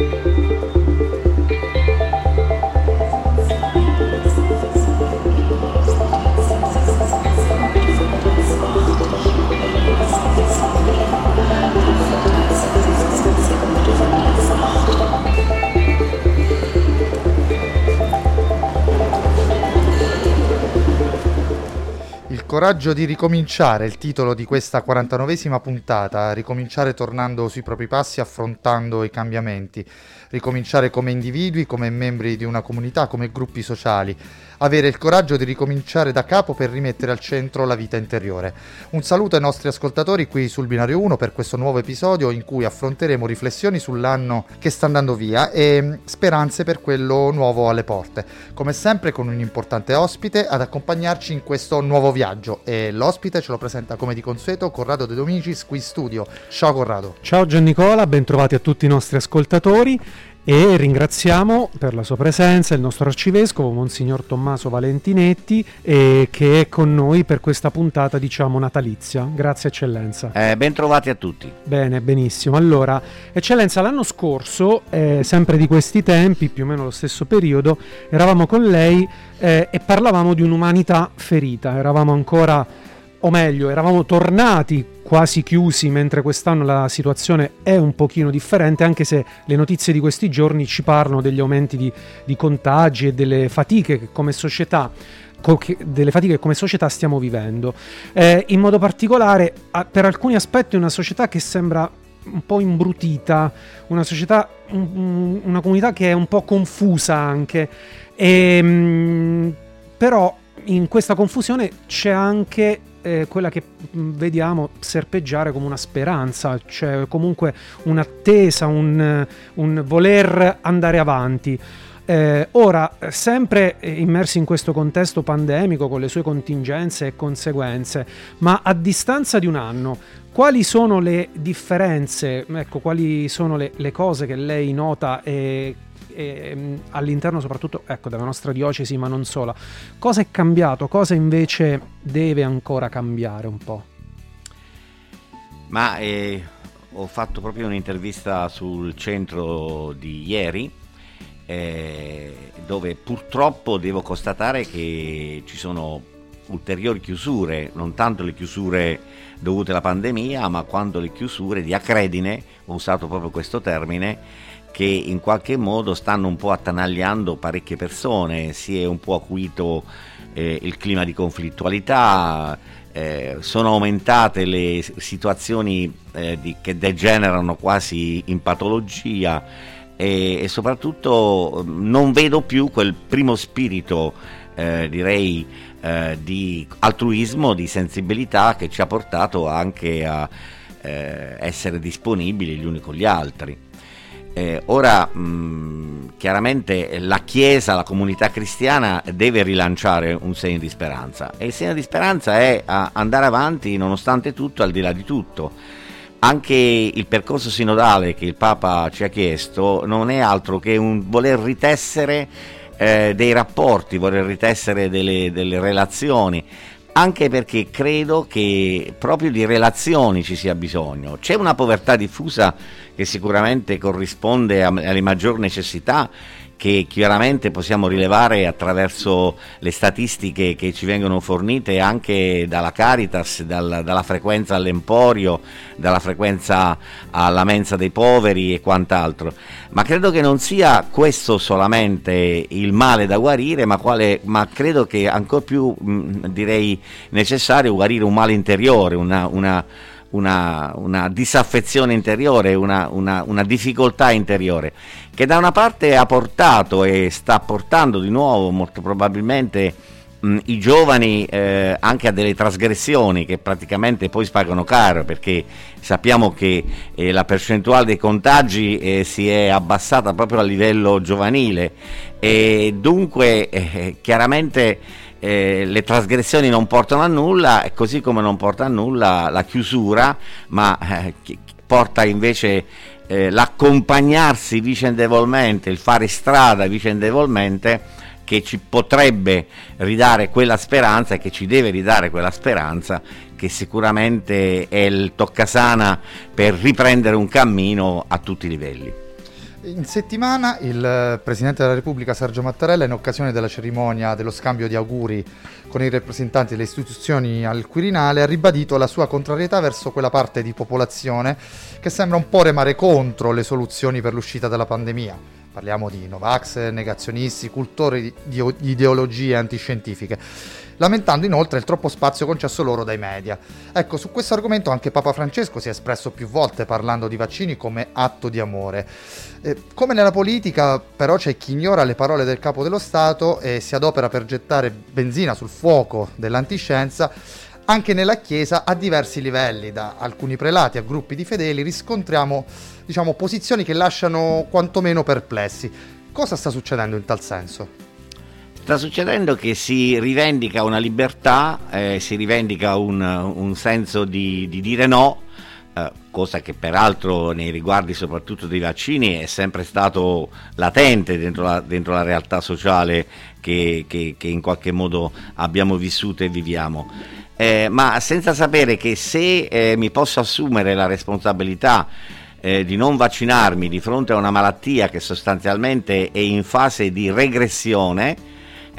Thank you. Coraggio di ricominciare il titolo di questa 49esima puntata, ricominciare tornando sui propri passi, affrontando i cambiamenti, ricominciare come individui, come membri di una comunità, come gruppi sociali avere il coraggio di ricominciare da capo per rimettere al centro la vita interiore. Un saluto ai nostri ascoltatori qui sul Binario 1 per questo nuovo episodio in cui affronteremo riflessioni sull'anno che sta andando via e mm, speranze per quello nuovo alle porte. Come sempre con un importante ospite ad accompagnarci in questo nuovo viaggio e l'ospite ce lo presenta come di consueto Corrado De Domicis qui in studio. Ciao Corrado. Ciao Giannicola, bentrovati a tutti i nostri ascoltatori e ringraziamo per la sua presenza il nostro arcivescovo Monsignor Tommaso Valentinetti eh, che è con noi per questa puntata diciamo natalizia. Grazie eccellenza. Eh, ben trovati a tutti. Bene, benissimo. Allora, eccellenza, l'anno scorso, eh, sempre di questi tempi, più o meno lo stesso periodo, eravamo con lei eh, e parlavamo di un'umanità ferita, eravamo ancora o meglio, eravamo tornati quasi chiusi, mentre quest'anno la situazione è un pochino differente, anche se le notizie di questi giorni ci parlano degli aumenti di, di contagi e delle fatiche che come società delle fatiche che come società stiamo vivendo. Eh, in modo particolare, per alcuni aspetti, è una società che sembra un po' imbrutita, una società, una comunità che è un po' confusa anche. E, ehm, però in questa confusione c'è anche eh, quella che mm, vediamo serpeggiare come una speranza, cioè comunque un'attesa, un, un voler andare avanti. Eh, ora, sempre immersi in questo contesto pandemico con le sue contingenze e conseguenze, ma a distanza di un anno, quali sono le differenze, ecco, quali sono le, le cose che lei nota e e, ehm, all'interno soprattutto ecco, della nostra diocesi, ma non solo. Cosa è cambiato? Cosa invece deve ancora cambiare un po'? Ma eh, ho fatto proprio un'intervista sul centro di ieri, eh, dove purtroppo devo constatare che ci sono ulteriori chiusure, non tanto le chiusure dovute alla pandemia, ma quanto le chiusure di accredine, ho usato proprio questo termine, che in qualche modo stanno un po' attanagliando parecchie persone, si è un po' acuito eh, il clima di conflittualità, eh, sono aumentate le situazioni eh, di, che degenerano quasi in patologia e, e, soprattutto non vedo più quel primo spirito, eh, direi, eh, di altruismo, di sensibilità che ci ha portato anche a eh, essere disponibili gli uni con gli altri. Eh, ora, mh, chiaramente la Chiesa, la comunità cristiana deve rilanciare un segno di speranza e il segno di speranza è andare avanti nonostante tutto, al di là di tutto. Anche il percorso sinodale che il Papa ci ha chiesto non è altro che un voler ritessere eh, dei rapporti, voler ritessere delle, delle relazioni anche perché credo che proprio di relazioni ci sia bisogno. C'è una povertà diffusa che sicuramente corrisponde alle maggiori necessità che chiaramente possiamo rilevare attraverso le statistiche che ci vengono fornite anche dalla Caritas, dal, dalla frequenza all'emporio, dalla frequenza alla mensa dei poveri e quant'altro. Ma credo che non sia questo solamente il male da guarire, ma, quale, ma credo che ancora più mh, direi necessario guarire un male interiore, una, una una, una disaffezione interiore, una, una, una, difficoltà interiore, che da una parte ha portato e sta portando di nuovo molto probabilmente mh, i giovani eh, anche a delle trasgressioni che praticamente poi spagano caro perché sappiamo che eh, la percentuale dei contagi eh, si è abbassata proprio a livello giovanile. E dunque eh, chiaramente eh, le trasgressioni non portano a nulla, così come non porta a nulla la chiusura, ma eh, porta invece eh, l'accompagnarsi vicendevolmente, il fare strada vicendevolmente che ci potrebbe ridare quella speranza e che ci deve ridare quella speranza che sicuramente è il toccasana per riprendere un cammino a tutti i livelli. In settimana il Presidente della Repubblica Sergio Mattarella, in occasione della cerimonia dello scambio di auguri con i rappresentanti delle istituzioni al Quirinale, ha ribadito la sua contrarietà verso quella parte di popolazione che sembra un po' remare contro le soluzioni per l'uscita dalla pandemia. Parliamo di Novax, negazionisti, cultori di ideologie antiscientifiche lamentando inoltre il troppo spazio concesso loro dai media. Ecco, su questo argomento anche Papa Francesco si è espresso più volte parlando di vaccini come atto di amore. Eh, come nella politica, però, c'è chi ignora le parole del capo dello Stato e si adopera per gettare benzina sul fuoco dell'antiscienza. Anche nella Chiesa, a diversi livelli, da alcuni prelati a gruppi di fedeli, riscontriamo diciamo, posizioni che lasciano quantomeno perplessi. Cosa sta succedendo in tal senso? Sta succedendo che si rivendica una libertà, eh, si rivendica un, un senso di, di, dire no, eh, cosa che peraltro nei riguardi soprattutto dei vaccini è sempre stato latente dentro la, dentro la realtà sociale che, che, che, in qualche modo abbiamo vissuto e viviamo. Eh, ma senza sapere che se eh, mi posso assumere la responsabilità eh, di non vaccinarmi di fronte a una malattia che sostanzialmente è in fase di regressione,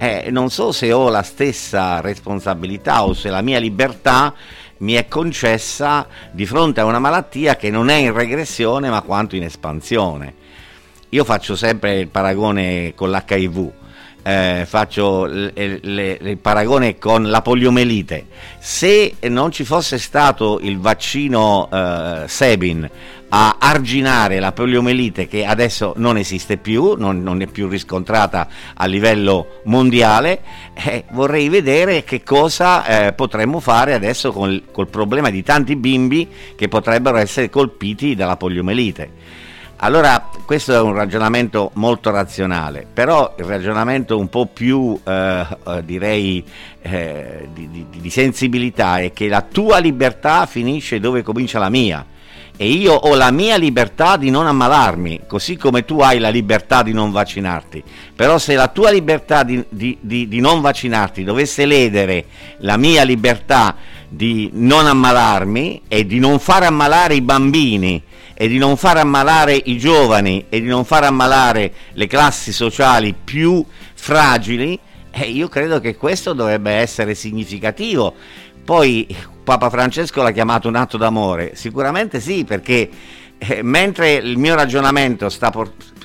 eh, non so se ho la stessa responsabilità o se la mia libertà mi è concessa di fronte a una malattia che non è in regressione ma quanto in espansione. Io faccio sempre il paragone con l'HIV. Eh, faccio il paragone con la poliomelite. Se non ci fosse stato il vaccino eh, Sebin a arginare la poliomelite che adesso non esiste più, non, non è più riscontrata a livello mondiale, eh, vorrei vedere che cosa eh, potremmo fare adesso col, col problema di tanti bimbi che potrebbero essere colpiti dalla poliomelite. Allora, questo è un ragionamento molto razionale, però il ragionamento un po' più, eh, eh direi, eh, di, di, di sensibilità è che la tua libertà finisce dove comincia la mia e io ho la mia libertà di non ammalarmi, così come tu hai la libertà di non vaccinarti. Però se la tua libertà di, di, di, di non vaccinarti dovesse ledere la mia libertà di non ammalarmi e di non far ammalare i bambini e di non far ammalare i giovani e di non far ammalare le classi sociali più fragili, eh, io credo che questo dovrebbe essere significativo. Poi Papa Francesco l'ha chiamato un atto d'amore? Sicuramente sì, perché eh, mentre il mio ragionamento sta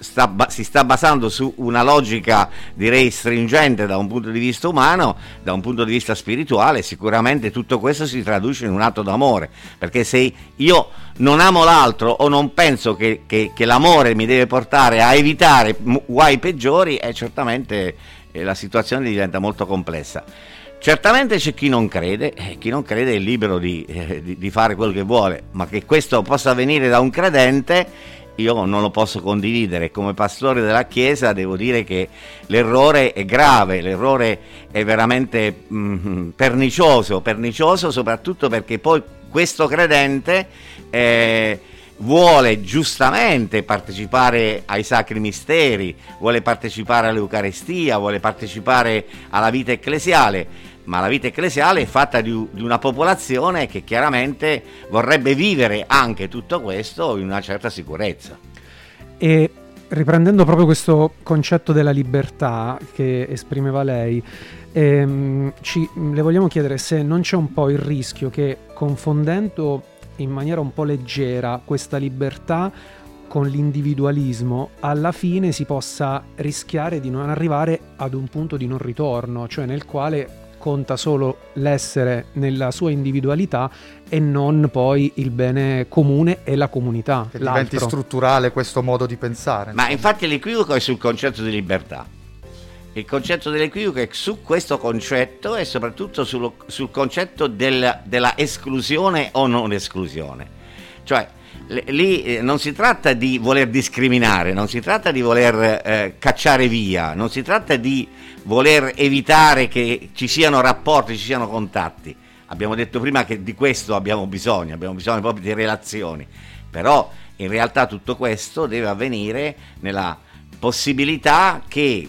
sta, si sta basando su una logica direi stringente da un punto di vista umano, da un punto di vista spirituale, sicuramente tutto questo si traduce in un atto d'amore, perché se io non amo l'altro o non penso che, che, che l'amore mi deve portare a evitare guai peggiori, eh, certamente eh, la situazione diventa molto complessa. Certamente c'è chi non crede, e chi non crede è libero di, eh, di, di, fare quello che vuole, ma che questo possa venire da un credente, io non lo posso condividere. Come pastore della Chiesa devo dire che l'errore è grave, l'errore è veramente mm, pernicioso, pernicioso soprattutto perché poi questo credente... Eh, vuole giustamente partecipare ai sacri misteri, vuole partecipare all'Eucarestia, vuole partecipare alla vita ecclesiale, ma la vita ecclesiale è fatta di, di, una popolazione che chiaramente vorrebbe vivere anche tutto questo in una certa sicurezza. E riprendendo proprio questo concetto della libertà che esprimeva lei, ehm, ci, le vogliamo chiedere se non c'è un po' il rischio che confondendo in maniera un po' leggera questa libertà con l'individualismo, alla fine si possa rischiare di non arrivare ad un punto di non ritorno, cioè nel quale conta solo l'essere nella sua individualità e non poi il bene comune e la comunità. Che l'altro. diventi strutturale questo modo di pensare. Ma infatti l'equivoco è sul concetto di libertà. Il concetto dell'equivoco è su questo concetto e soprattutto sul, sul concetto del, della esclusione o non esclusione. Cioè, lì eh, non si tratta di voler discriminare, non si tratta di voler eh, cacciare via, non si tratta di voler evitare che ci siano rapporti, ci siano contatti. Abbiamo detto prima che di questo abbiamo bisogno, abbiamo bisogno proprio di relazioni, però in realtà tutto questo deve avvenire nella possibilità che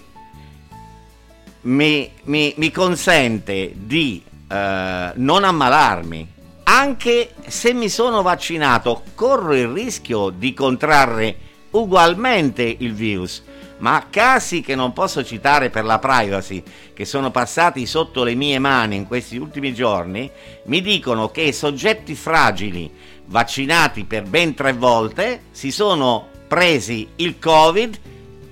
mi, mi, mi consente di eh, non ammalarmi. Anche se mi sono vaccinato, corro il rischio di contrarre ugualmente il virus. Ma casi che non posso citare per la privacy, che sono passati sotto le mie mani in questi ultimi giorni, mi dicono che soggetti fragili vaccinati per ben tre volte si sono presi il Covid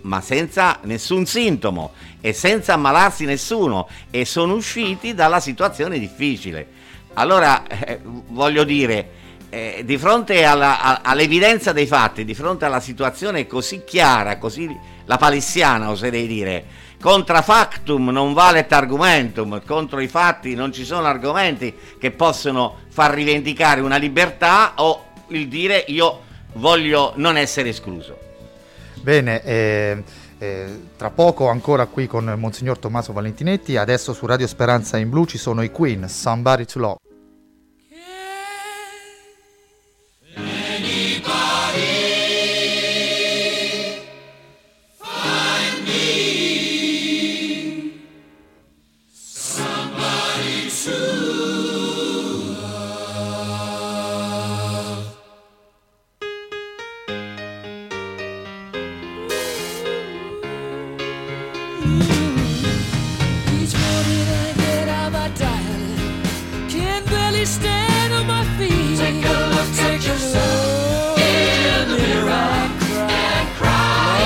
ma senza nessun sintomo e senza ammalarsi nessuno e sono usciti dalla situazione difficile. Allora, eh, voglio dire, eh, di fronte alla, a, all'evidenza dei fatti, di fronte alla situazione così chiara, così la palissiana oserei dire, contra factum non vale argumentum, contro i fatti non ci sono argomenti che possono far rivendicare una libertà o il dire io voglio non essere escluso. Bene, eh, eh, tra poco ancora qui con Monsignor Tommaso Valentinetti, adesso su Radio Speranza in Blu ci sono i Queen, Somebody to Love.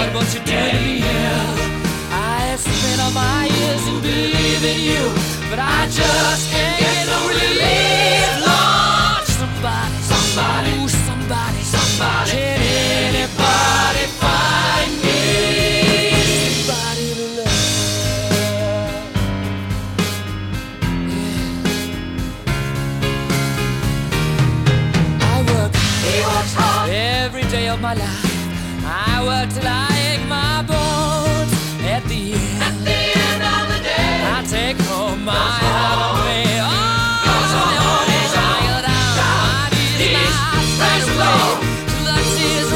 dead, but you're dead in. I spent all my years in believing you, but I just can't. that tears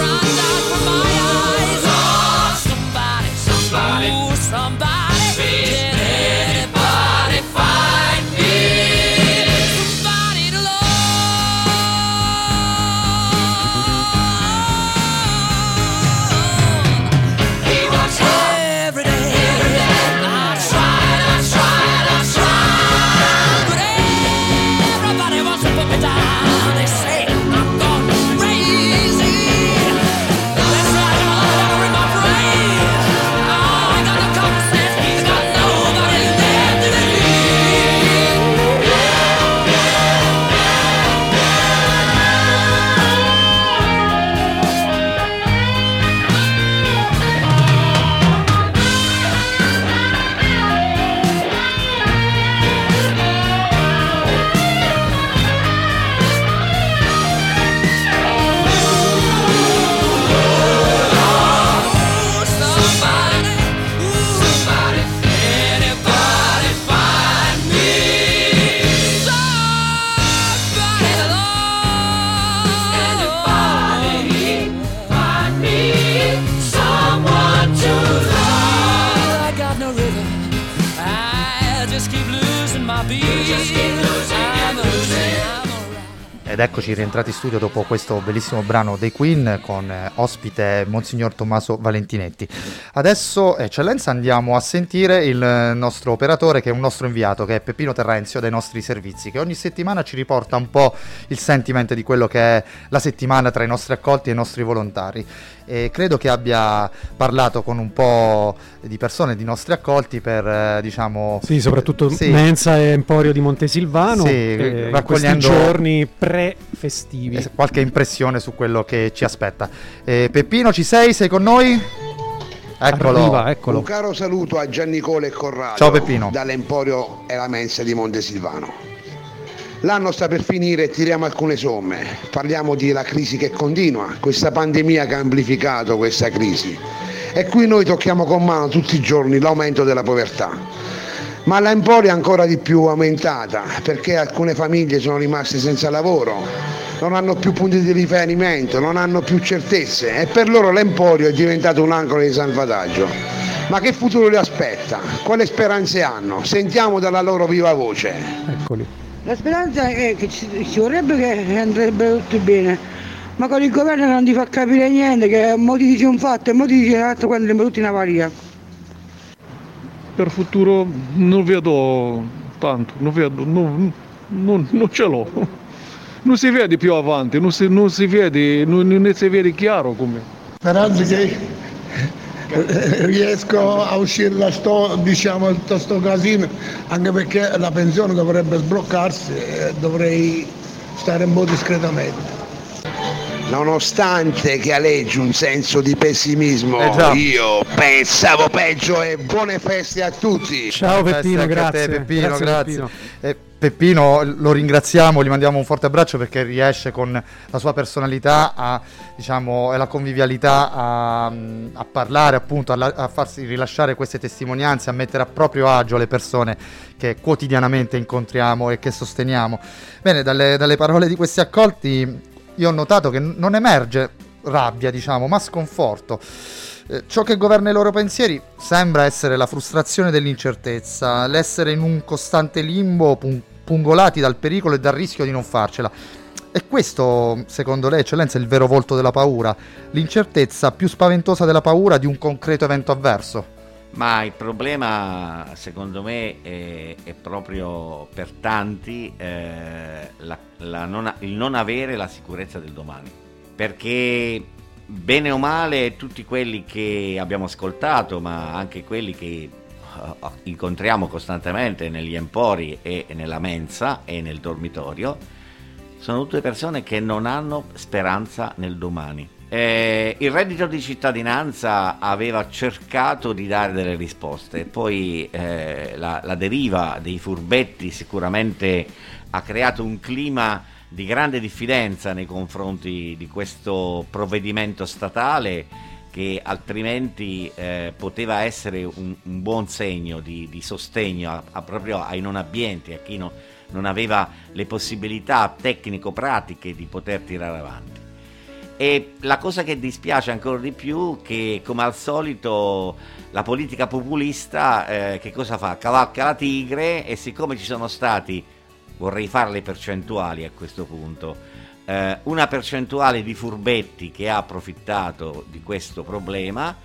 eccoci rientrati in studio dopo questo bellissimo brano dei Queen con eh, ospite Monsignor Tommaso Valentinetti. Adesso, eccellenza, andiamo a sentire il nostro operatore che è un nostro inviato, che è Peppino Terrenzio dai nostri servizi, che ogni settimana ci riporta un po' il sentiment di quello che è la settimana tra i nostri accolti e i nostri volontari e credo che abbia parlato con un po' di persone, di nostri accolti per eh, diciamo... Sì, soprattutto sì. Mensa e Emporio di Montesilvano, sì, eh, raccogliendo giorni pre-festivi. Qualche impressione su quello che ci aspetta. Eh, Peppino, ci sei? Sei con noi? Eccolo. Arriva, eccolo. Un caro saluto a Gianni Cole e Corrado. Ciao Peppino. Dall'Emporio e la Mensa di Montesilvano. L'anno sta per finire e tiriamo alcune somme. Parliamo della crisi che continua, questa pandemia che ha amplificato questa crisi. E qui noi tocchiamo con mano tutti i giorni l'aumento della povertà. Ma la è ancora di più aumentata perché alcune famiglie sono rimaste senza lavoro, non hanno più punti di riferimento, non hanno più certezze e per loro l'Emporio è diventato un angolo di salvataggio. Ma che futuro li aspetta? Quali speranze hanno? Sentiamo dalla loro viva voce. Eccoli. La speranza è che ci, ci vorrebbe che andrebbe tutto bene, ma con il governo non ti fa capire niente, che mo ti dice un fatto e mo ti dice l'altro quando li tutti in avaria. Per futuro non vedo tanto, non vedo, non, non, non ce l'ho. Non si vede più avanti, non si, non si vede, non, non si vede chiaro come. Speranza che riesco a uscire da sto, diciamo, da sto casino, anche perché la pensione dovrebbe sbloccarsi e dovrei stare un po' discretamente. Nonostante che aleggi un senso di pessimismo, Eh io pensavo peggio e buone feste a tutti. Ciao Peppino, grazie. te, Peppino, Grazie, grazie. Peppino. Eh, Peppino lo ringraziamo, gli mandiamo un forte abbraccio perché riesce con la sua personalità a, diciamo, e la convivialità a, a parlare appunto, a, la- a farsi rilasciare queste testimonianze, a mettere a proprio agio le persone che quotidianamente incontriamo e che sosteniamo. Bene, dalle, dalle parole di questi accolti io ho notato che non emerge rabbia, diciamo, ma sconforto. Eh, ciò che governa i loro pensieri sembra essere la frustrazione dell'incertezza, l'essere in un costante limbo, pun- pungolati dal pericolo e dal rischio di non farcela. E questo, secondo lei, eccellenza, è il vero volto della paura, l'incertezza più spaventosa della paura di un concreto evento avverso. Ma il problema, secondo me, è, è proprio per tanti eh, la- la non- il non avere la sicurezza del domani. Perché, bene o male, tutti quelli che abbiamo ascoltato, ma anche quelli che eh, incontriamo costantemente negli empori e nella mensa e nel dormitorio, sono tutte persone che non hanno speranza nel domani. Eh, il reddito di cittadinanza aveva cercato di dare delle risposte, poi eh, la, la deriva dei furbetti sicuramente ha creato un clima di grande diffidenza nei confronti di questo provvedimento statale che altrimenti eh, poteva essere un, un buon segno di, di sostegno a- a proprio ai non abbienti, a chi no- non aveva le possibilità tecnico-pratiche di poter tirare avanti. E la cosa che dispiace ancora di più è che, come al solito, la politica populista eh, che cosa fa? Cavalca la tigre e siccome ci sono stati, vorrei fare le percentuali a questo punto, eh, una percentuale di furbetti che ha approfittato di questo problema,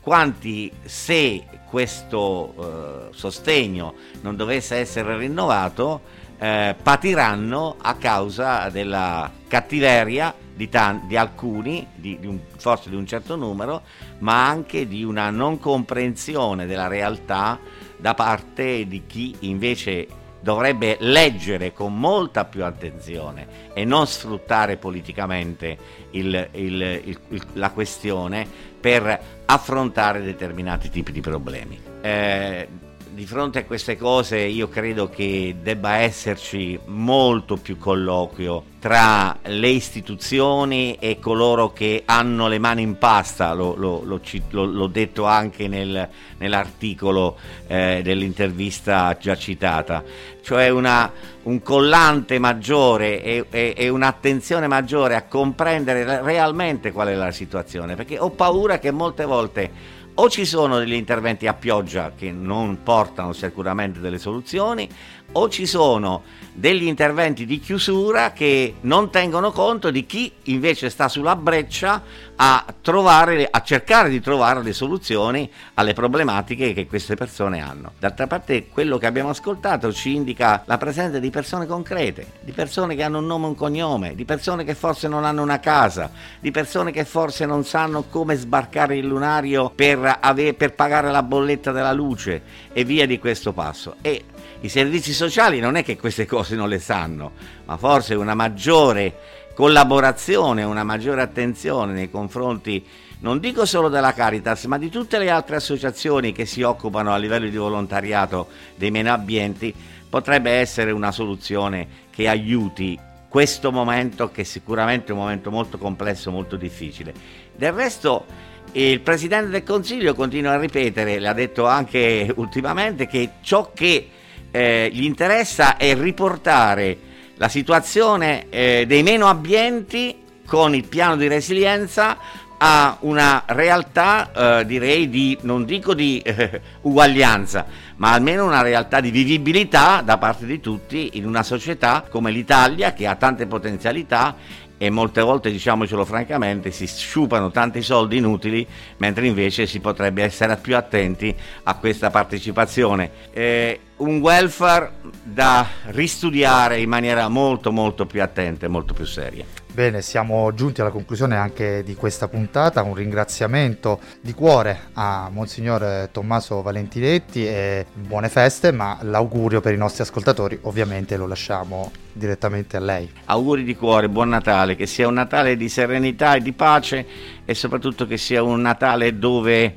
quanti se questo eh, sostegno non dovesse essere rinnovato eh, patiranno a causa della cattiveria di, tan- di alcuni, di- di un- forse di un certo numero, ma anche di una non comprensione della realtà da parte di chi invece dovrebbe leggere con molta più attenzione e non sfruttare politicamente il- il- il- la questione per affrontare determinati tipi di problemi. Eh, di fronte a queste cose io credo che debba esserci molto più colloquio tra le istituzioni e coloro che hanno le mani in pasta, lo- lo- lo l'ho detto anche nel- nell'articolo eh, dell'intervista già citata, cioè una- un collante maggiore e, e- e un'attenzione maggiore a comprendere realmente qual è la situazione, perché ho paura che molte volte o ci sono degli interventi a pioggia che non portano sicuramente delle soluzioni, o ci sono degli interventi di chiusura che non tengono conto di chi invece sta sulla breccia a, trovare, a cercare di trovare le soluzioni alle problematiche che queste persone hanno. D'altra parte quello che abbiamo ascoltato ci indica la presenza di persone concrete, di persone che hanno un nome e un cognome, di persone che forse non hanno una casa, di persone che forse non sanno come sbarcare il lunario per, ave- per pagare la bolletta della luce e via di questo passo. E i servizi sociali non è che queste cose non le sanno, ma forse una maggiore collaborazione, una maggiore attenzione nei confronti non dico solo della Caritas, ma di tutte le altre associazioni che si occupano a livello di volontariato dei meno abbienti, potrebbe essere una soluzione che aiuti questo momento che è sicuramente un momento molto complesso, molto difficile. Del resto il Presidente del Consiglio continua a ripetere, l'ha detto anche ultimamente, che ciò che eh, gli interessa è riportare la situazione eh, dei meno abbienti con il piano di resilienza a una realtà, eh, direi, di, non dico di eh, uguaglianza, ma almeno una realtà di vivibilità da parte di tutti in una società come l'Italia che ha tante potenzialità e molte volte, diciamocelo francamente, si sciupano tanti soldi inutili, mentre invece si potrebbe essere più attenti a questa partecipazione. Eh, un welfare da ristudiare in maniera molto molto più attenta e molto più seria. Bene, siamo giunti alla conclusione anche di questa puntata. Un ringraziamento di cuore a Monsignor Tommaso Valentinetti e buone feste, ma l'augurio per i nostri ascoltatori ovviamente lo lasciamo direttamente a lei. Auguri di cuore, buon Natale, che sia un Natale di serenità e di pace e soprattutto che sia un Natale dove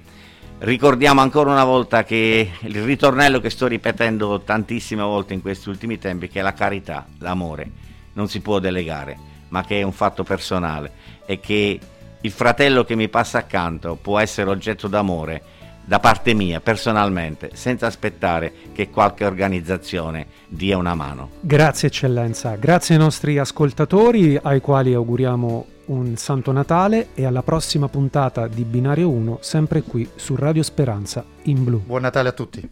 ricordiamo ancora una volta che il ritornello che sto ripetendo tantissime volte in questi ultimi tempi, che è la carità, l'amore, non si può delegare ma che è un fatto personale e che il fratello che mi passa accanto può essere oggetto d'amore da parte mia personalmente, senza aspettare che qualche organizzazione dia una mano. Grazie eccellenza, grazie ai nostri ascoltatori ai quali auguriamo un Santo Natale e alla prossima puntata di Binario 1, sempre qui su Radio Speranza in blu. Buon Natale a tutti.